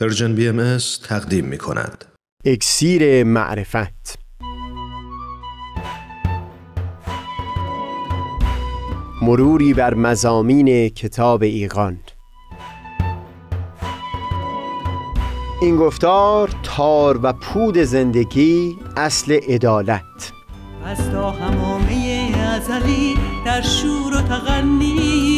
Persian BMS تقدیم می کند. اکسیر معرفت. مروری بر مضامین کتاب ایقان این گفتار تار و پود زندگی اصل عدالت. از تا حمامه ازلی در شور و تغنیست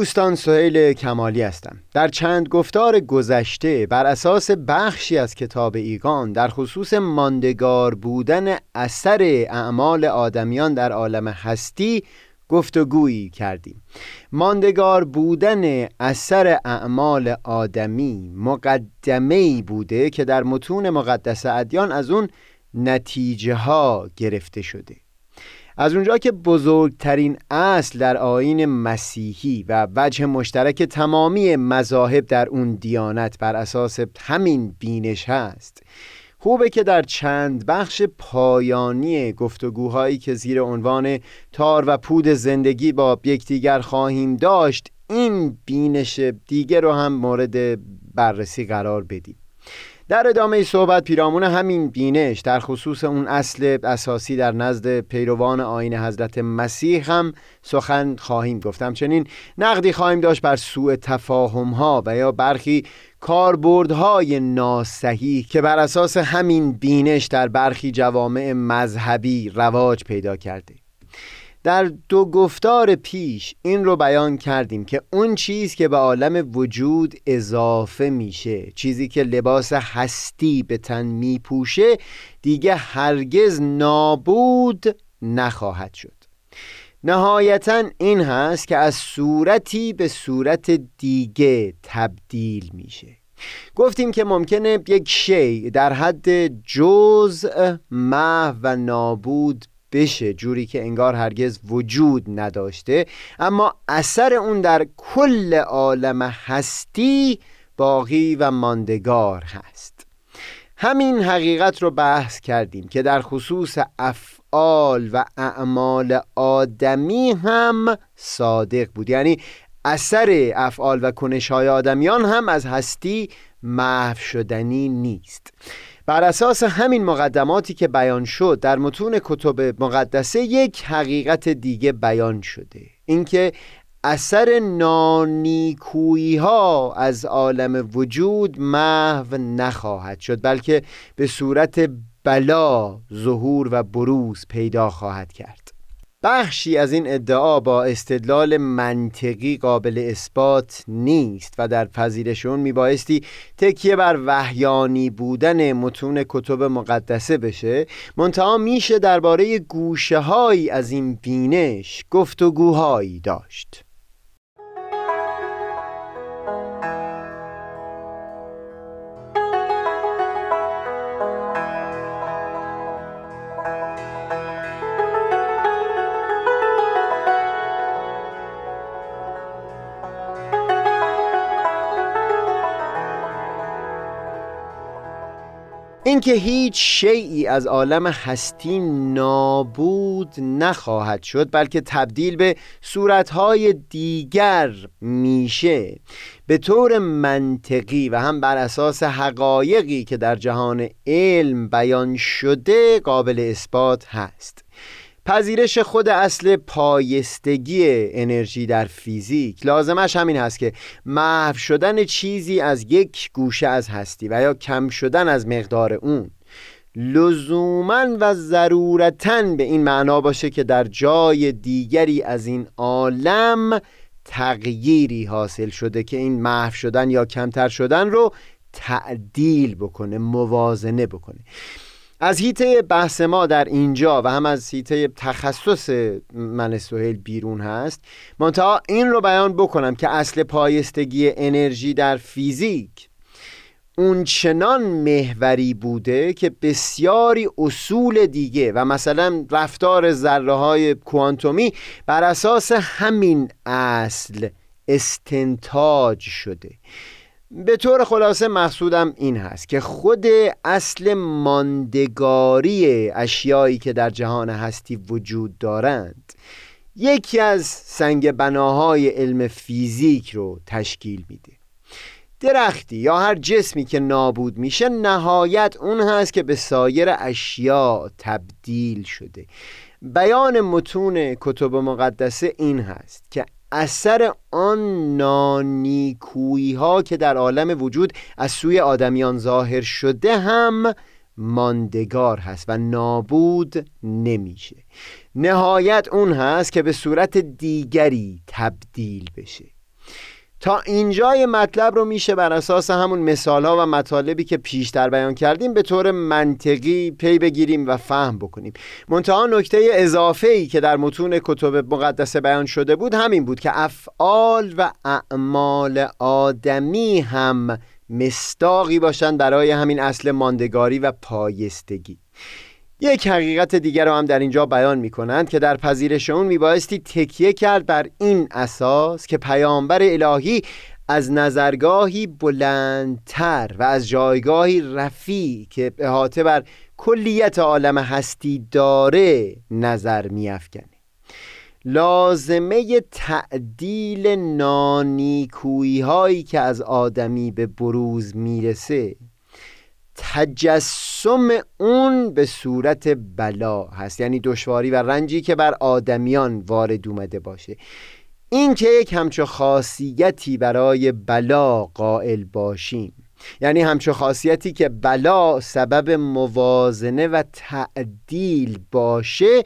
دوستان سهیل کمالی هستم. در چند گفتار گذشته بر اساس بخشی از کتاب ایگان در خصوص ماندگار بودن اثر اعمال آدمیان در عالم هستی گفتگویی کردیم. ماندگار بودن اثر اعمال آدمی مقدمه بوده که در متون مقدس ادیان از اون نتیجه ها گرفته شده. از اونجا که بزرگترین اصل در آین مسیحی و وجه مشترک تمامی مذاهب در اون دیانت بر اساس همین بینش هست خوبه که در چند بخش پایانی گفتگوهایی که زیر عنوان تار و پود زندگی با یکدیگر خواهیم داشت این بینش دیگه رو هم مورد بررسی قرار بدیم. در ادامه صحبت پیرامون همین بینش در خصوص اون اصل اساسی در نزد پیروان آین حضرت مسیح هم سخن خواهیم گفتم چنین نقدی خواهیم داشت بر سوء تفاهم ها و یا برخی کاربردهای ناسحیح که بر اساس همین بینش در برخی جوامع مذهبی رواج پیدا کرده. در دو گفتار پیش این رو بیان کردیم که اون چیز که به عالم وجود اضافه میشه چیزی که لباس هستی به تن میپوشه دیگه هرگز نابود نخواهد شد. نهایتا این هست که از صورتی به صورت دیگه تبدیل میشه. گفتیم که ممکنه یک شی در حد جزء محو و نابود بشه جوری که انگار هرگز وجود نداشته. اما اثر اون در کل عالم هستی باقی و ماندگار هست. همین حقیقت رو بحث کردیم که در خصوص افعال و اعمال آدمی هم صادق بود. یعنی اثر افعال و کنش های آدمیان هم از هستی محو شدنی نیست. بر اساس همین مقدماتی که بیان شد در متون کتب مقدسه یک حقیقت دیگه بیان شده. اینکه اثر نانیکویی ها از عالم وجود محو نخواهد شد بلکه به صورت بلا ظهور و بروز پیدا خواهد کرد. بخشی از این ادعا با استدلال منطقی قابل اثبات نیست و در پذیرش اون میبایستی تکیه بر وحیانی بودن متون کتب مقدسه بشه. منتها میشه درباره گوشه هایی از این بینش گفتگوهایی داشت. اینکه هیچ شیعی از عالم هستی نابود نخواهد شد بلکه تبدیل به صورتهای دیگر میشه. به طور منطقی و هم بر اساس حقایقی که در جهان علم بیان شده قابل اثبات هست. پذیرش خود اصل پایستگی انرژی در فیزیک لازمش همین هست که محو شدن چیزی از یک گوشه از هستی و یا کم شدن از مقدار اون. لزوما و ضرورتا به این معنا باشه که در جای دیگری از این عالم تغییری حاصل شده که این محو شدن یا کمتر شدن رو تعدیل بکنه موازنه بکنه. از هیته بحث ما در اینجا و هم از هیته تخصص من سوهل بیرون هست منتها این رو بیان بکنم که اصل پایستگی انرژی در فیزیک اون چنان محوری بوده که بسیاری اصول دیگه و مثلا رفتار ذره های کوانتومی بر اساس همین اصل استنتاج شده. به طور خلاصه مقصودم این هست که خود اصل ماندگاری اشیایی که در جهان هستی وجود دارند یکی از سنگ بناهای علم فیزیک رو تشکیل میده. درختی یا هر جسمی که نابود میشه نهایت اون هست که به سایر اشیا تبدیل شده. بیان متون کتب مقدسه این هست که اثر آن نانیکویی ها که در عالم وجود از سوی آدمیان ظاهر شده هم ماندگار هست و نابود نمیشه. نهایت اون هست که به صورت دیگری تبدیل بشه. تا اینجای مطلب رو میشه بر اساس همون مثال ها و مطالبی که پیشتر بیان کردیم به طور منطقی پی بگیریم و فهم بکنیم. منتها نکته اضافه ای که در متون کتب مقدسه بیان شده بود همین بود که افعال و اعمال آدمی هم مستاقی باشند برای همین اصل ماندگاری و پایستگی. یک حقیقت دیگر رو هم در اینجا بیان می کنند که در پذیرش اون می بایستی تکیه کرد بر این اساس که پیامبر الهی از نظرگاهی بلندتر و از جایگاهی رفی که احاطه بر کلیت عالم هستی داره نظر میافکنه. لازمه تعدیل نانیکویی هایی که از آدمی به بروز می‌رسه تجسم اون به صورت بلا هست. یعنی دشواری و رنجی که بر آدمیان وارد اومده باشه. این که یک همچو خاصیتی برای بلا قائل باشیم. یعنی همچو خاصیتی که بلا سبب موازنه و تعدیل باشه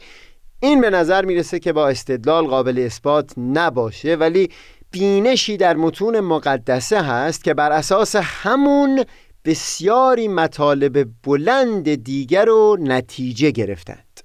این به نظر می‌رسه که با استدلال قابل اثبات نباشه. ولی بینشی در متون مقدسه هست که بر اساس همون بسیاری مطالب بلند دیگر رو نتیجه گرفتند.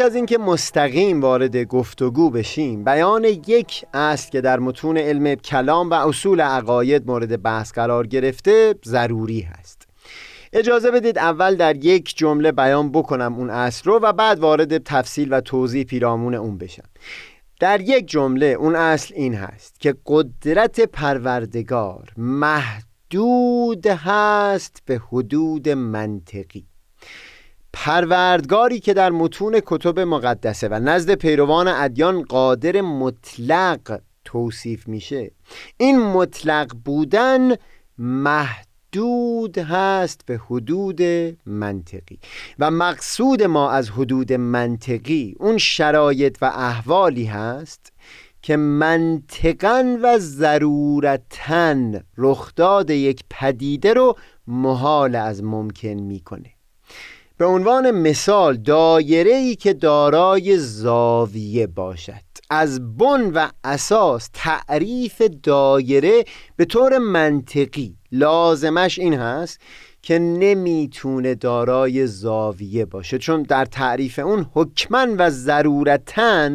پیش از اینکه مستقیم وارد گفتگو بشیم بیان یک اصل که در متون علم کلام و اصول عقاید مورد بحث قرار گرفته ضروری هست. اجازه بدید اول در یک جمله بیان بکنم اون اصل رو و بعد وارد تفصیل و توضیح پیرامون اون بشم. در یک جمله اون اصل این هست که قدرت پروردگار محدود هست به حدود منطقی. پروردگاری که در متون کتب مقدسه و نزد پیروان ادیان قادر مطلق توصیف میشه. این مطلق بودن محدود هست به حدود منطقی و مقصود ما از حدود منطقی اون شرایط و احوالی هست که منطقا و ضرورتا رخداد یک پدیده رو محال از ممکن می‌کنه. به عنوان مثال دایره ای که دارای زاویه باشد. از بن و اساس تعریف دایره به طور منطقی. لازمش این هست که نمی‌تونه دارای زاویه باشه. چون در تعریف اون حکمن و ضرورتا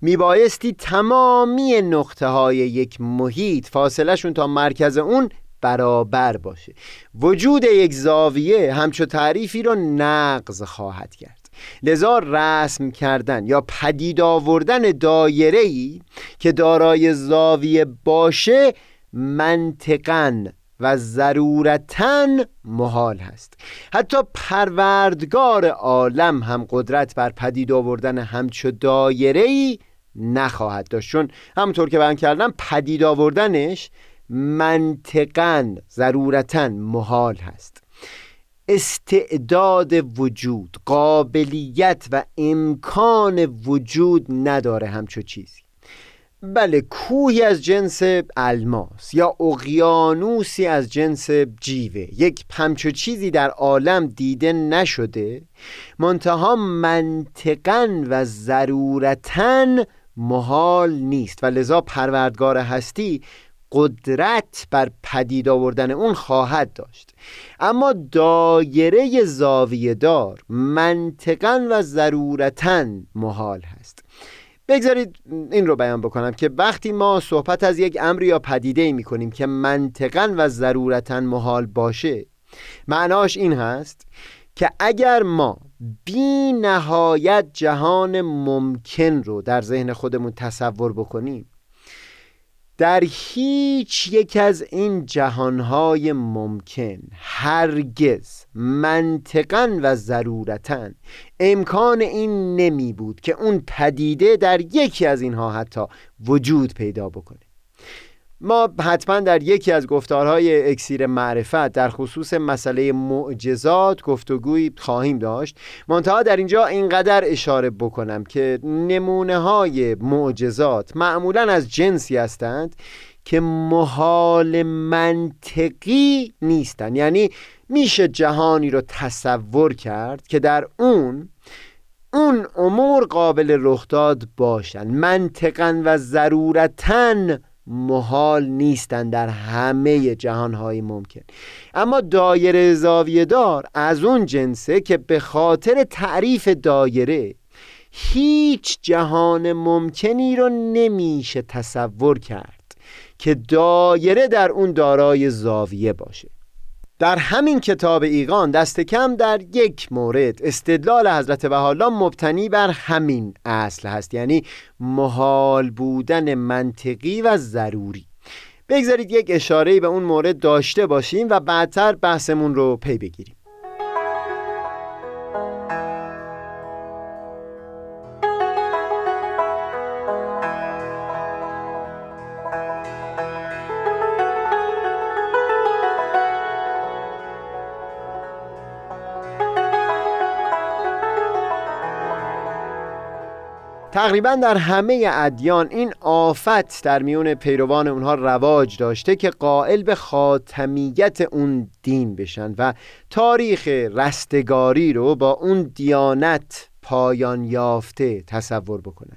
میبایستی تمامی نقطه های یک محیط فاصلهشون تا مرکز اون برابر باشه. وجود یک زاویه همچو تعریفی رو نقض خواهد کرد. لذا رسم کردن یا پدید آوردن دایره ای که دارای زاویه باشه منطقا و ضرورتا محال هست. حتی پروردگار عالم هم قدرت بر پدید آوردن همچو دایره ای نخواهد داشت. چون همونطور که بیان کردم پدید آوردنش منطقا ضرورتا محال هست. استعداد وجود قابلیت و امکان وجود نداره همچو چیزی. بله کوهی از جنس الماس یا اقیانوسی از جنس جیوه. یک همچو چیزی در عالم دیده نشده منتها منطقا و ضرورتا محال نیست. و لذا پروردگار هستی قدرت بر پدید آوردن اون خواهد داشت. اما دایره زاویه دار منطقا و ضرورتا محال هست. بگذارید این رو بیان بکنم که وقتی ما صحبت از یک امر یا پدیده ای می کنیم که منطقا و ضرورتا محال باشه معناش این هست که اگر ما بی نهایت جهان ممکن رو در ذهن خودمون تصور بکنیم در هیچ یک از این جهانهای ممکن هرگز منطقا و ضرورتا امکان این نمی بود که اون پدیده در یکی از اینها حتی وجود پیدا بکنه. ما حتما در یکی از گفتارهای اکسیر معرفت در خصوص مسئله معجزات گفتگویی خواهیم داشت. منتها در اینجا اینقدر اشاره بکنم که نمونه های معجزات معمولا از جنسی هستند که محال منطقی نیستن. یعنی میشه جهانی رو تصور کرد که در اون اون امور قابل رخ داد باشن. منطقا و ضرورتا محال نیستند در همه جهانهای ممکن. اما دایره زاویه دار از اون جنسه که به خاطر تعریف دایره هیچ جهان ممکنی رو نمیشه تصور کرد که دایره در اون دارای زاویه باشه. در همین کتاب ایقان دست کم در یک مورد. استدلال حضرت بحالا مبتنی بر همین اصل هست یعنی محال بودن منطقی و ضروری. بگذارید یک اشاره به اون مورد داشته باشیم و بعدتر بحثمون رو پی بگیریم. تقریبا در همه ادیان این آفت در میون پیروان اونها رواج داشته که قائل به خاتمیت اون دین بشن و تاریخ رستگاری رو با اون دیانت پایان یافته تصور بکنن.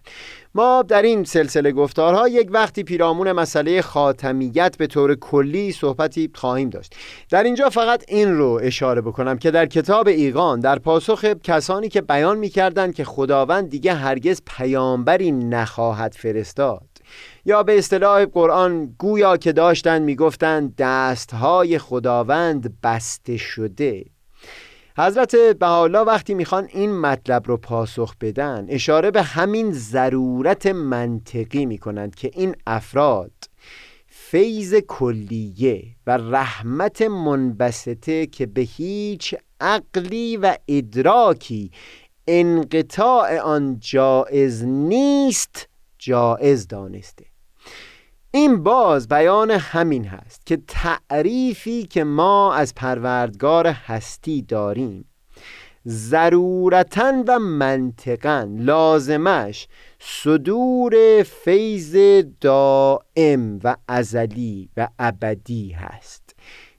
ما در این سلسله گفتارها یک وقتی پیرامون مسئله خاتمیت به طور کلی صحبتی خواهیم داشت. در اینجا فقط این رو اشاره بکنم که در کتاب ایقان در پاسخ کسانی که بیان می‌کردند که خداوند دیگه هرگز پیامبری نخواهد فرستاد. یا به اصطلاح قرآن گویا که داشتند می‌گفتند دستهای خداوند بسته شده. حضرت بهاءالله وقتی می‌خوان این مطلب رو پاسخ بدن اشاره به همین ضرورت منطقی می‌کنند که این افراد فیض کلیه و رحمت منبسطه که به هیچ عقلی و ادراکی انقطاع آن جائز نیست جائز دانسته. این باز بیان همین هست که تعریفی که ما از پروردگار هستی داریم ضرورتا و منطقا لازمش صدور فیض دائم و ازلی و ابدی هست.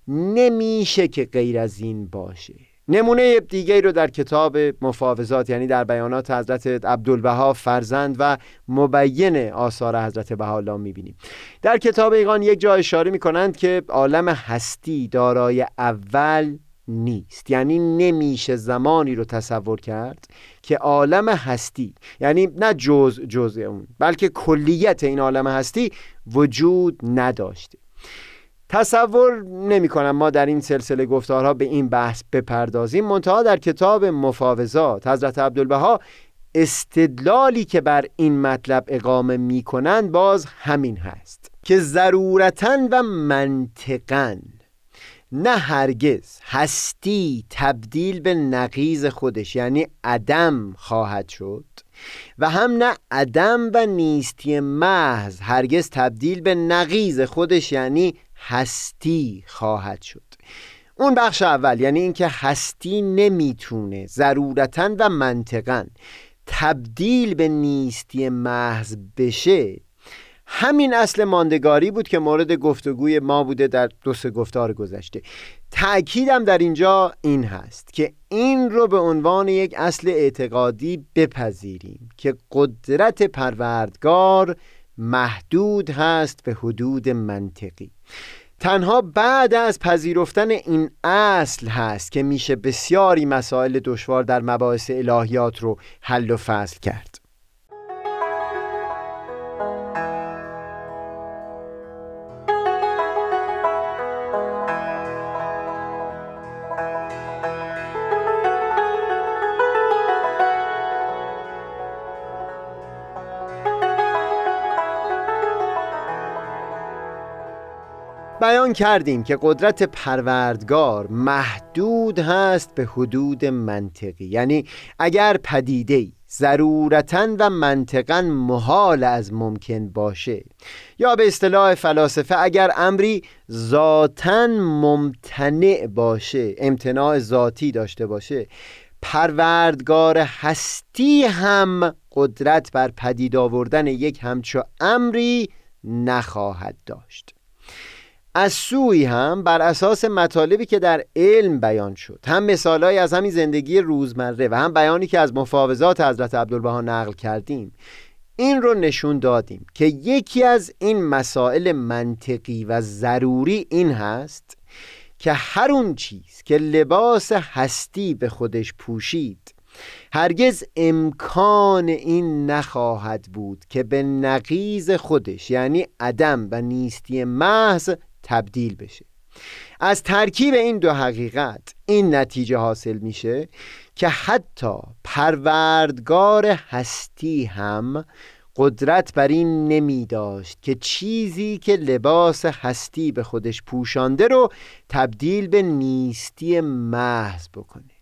نمیشه که غیر از این باشه. نمونه دیگه رو در کتاب مفاوضات یعنی در بیانات حضرت عبدالبها فرزند و مبین آثار حضرت بهاءالله می‌بینیم. در کتاب ایقان یک جا اشاره می‌کنند که عالم هستی دارای اول نیست. یعنی نمیشه زمانی رو تصور کرد که عالم هستی یعنی نه جز جزء اون بلکه کلیت این عالم هستی وجود نداشته. تصور نمی کنم ما در این سلسله گفتارها به این بحث بپردازیم. منتها در کتاب مفاوضات حضرت عبدالبها استدلالی که بر این مطلب اقامه می کنند باز همین هست که ضرورتا و منطقا نه هرگز هستی تبدیل به نقیز خودش یعنی عدم خواهد شد و هم نه عدم و نیستی محض هرگز تبدیل به نقیز خودش یعنی هستی خواهد شد. اون بخش اول یعنی اینکه هستی نمی‌تونه ضرورتا و منطقا تبدیل به نیستی محض بشه همین اصل ماندگاری بود که مورد گفتگوی ما بوده در دو سه گفتار گذشته. تأکیدم در اینجا این هست که این رو به عنوان یک اصل اعتقادی بپذیریم که قدرت پروردگار محدود هست به حدود منطقی. تنها بعد از پذیرفتن این اصل هست که میشه بسیاری مسائل دشوار در مباحث الهیات رو حل و فصل کرد. کردیم که قدرت پروردگار محدود هست به حدود منطقی. یعنی اگر پدیده ضرورتا و منطقا محال از ممکن باشه یا به اصطلاح فلاسفه اگر امری ذاتا ممتنع باشه امتناع ذاتی داشته باشه پروردگار هستی هم قدرت بر پدید آوردن یک همچو امری نخواهد داشت. از سوی هم بر اساس مطالبی که در علم بیان شد. هم مثالهایی از همین زندگی روزمره و هم بیانی که از مفاوضات حضرت عبدالبها نقل کردیم. این رو نشون دادیم که یکی از این مسائل منطقی و ضروری این هست که هر اون چیز که لباس هستی به خودش پوشید هرگز امکان این نخواهد بود که به نقیز خودش یعنی عدم و نیستی محض تبدیل بشه. از ترکیب این دو حقیقت این نتیجه حاصل میشه که حتی پروردگار هستی هم قدرت بر این نمی داشت که چیزی که لباس هستی به خودش پوشانده رو تبدیل به نیستی محض بکنه.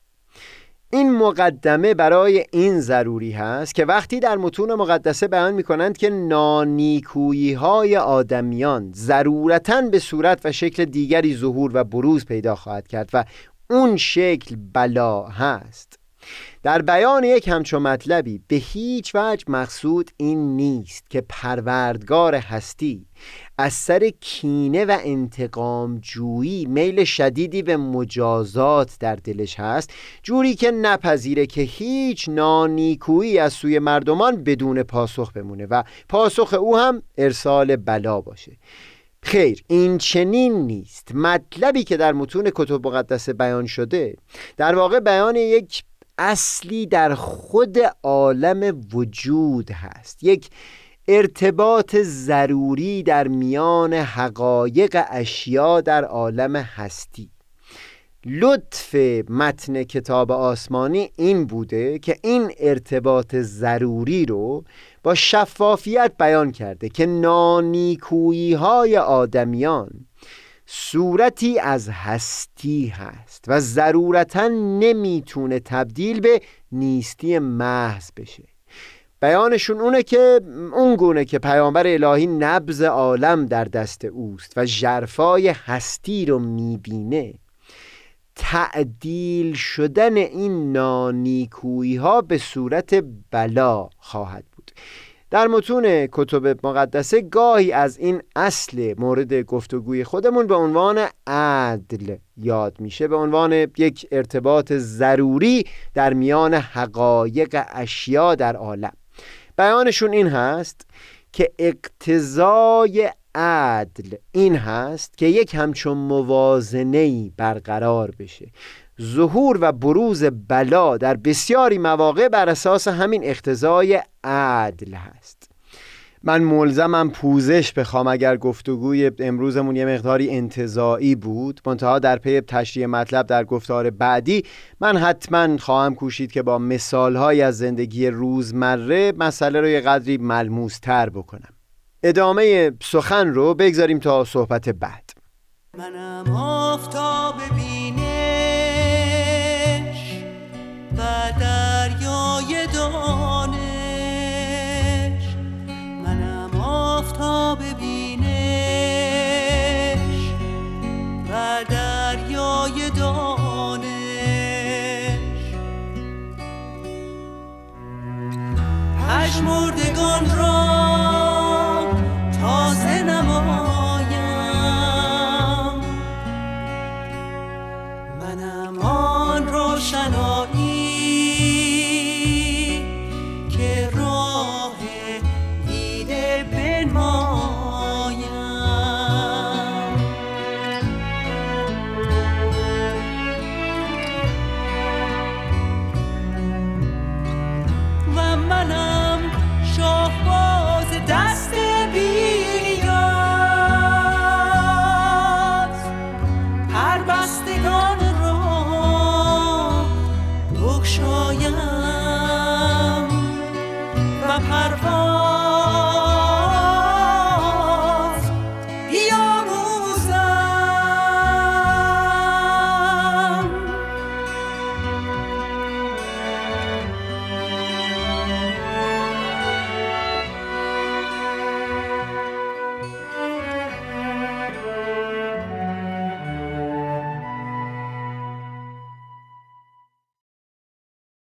این مقدمه برای این ضروری هست که وقتی در متون مقدسه بیان می کنند که نانیکویی های آدمیان ضرورتا به صورت و شکل دیگری ظهور و بروز پیدا خواهد کرد و اون شکل بلا هست. در بیان یک همچو مطلبی به هیچ وجه مقصود این نیست که پروردگار هستی از کینه و انتقام جویی میل شدیدی به مجازات در دلش هست. جوری که نپذیره که هیچ نانیکویی از سوی مردمان بدون پاسخ بمونه و پاسخ او هم ارسال بلا باشه. خیر این چنین نیست. مطلبی که در متون کتب مقدسه بیان شده در واقع بیان یک اصلی در خود عالم وجود هست. یک ارتباط ضروری در میان حقایق اشیا در عالم هستی. لطف متن کتاب آسمانی این بوده که این ارتباط ضروری رو با شفافیت بیان کرده که نانیکویی های آدمیان صورتی از هستی هست و ضرورتا نمی‌تونه تبدیل به نیستی محض بشه. بیانشون اونه که اون گونه که پیامبر الهی نبز عالم در دست اوست و جرفای هستی رو می‌بینه تعدیل شدن این نانیکویی ها به صورت بلا خواهد بود. در متون کتب مقدسه گاهی از این اصل مورد گفتگوی خودمون به عنوان عدل یاد میشه به عنوان یک ارتباط ضروری در میان حقایق اشیا در عالم. بیانشون این هست که اقتضای عدل این هست که یک همچون موازنه برقرار بشه. ظهور و بروز بلا در بسیاری مواقع بر اساس همین اقتضای عدل هست. من ملزمم پوزش بخوام اگر گفتگوی امروزمون یه مقداری انتظاعی بود. منتها در پی تشریح مطلب در گفتار بعدی من حتما خواهم کوشید که با مثالهایی از زندگی روزمره مسئله رو یه قدری ملموس تر بکنم. ادامه سخن رو بگذاریم تا صحبت بعد. منم آفتاب بینش دریای دانش. پشمردگان را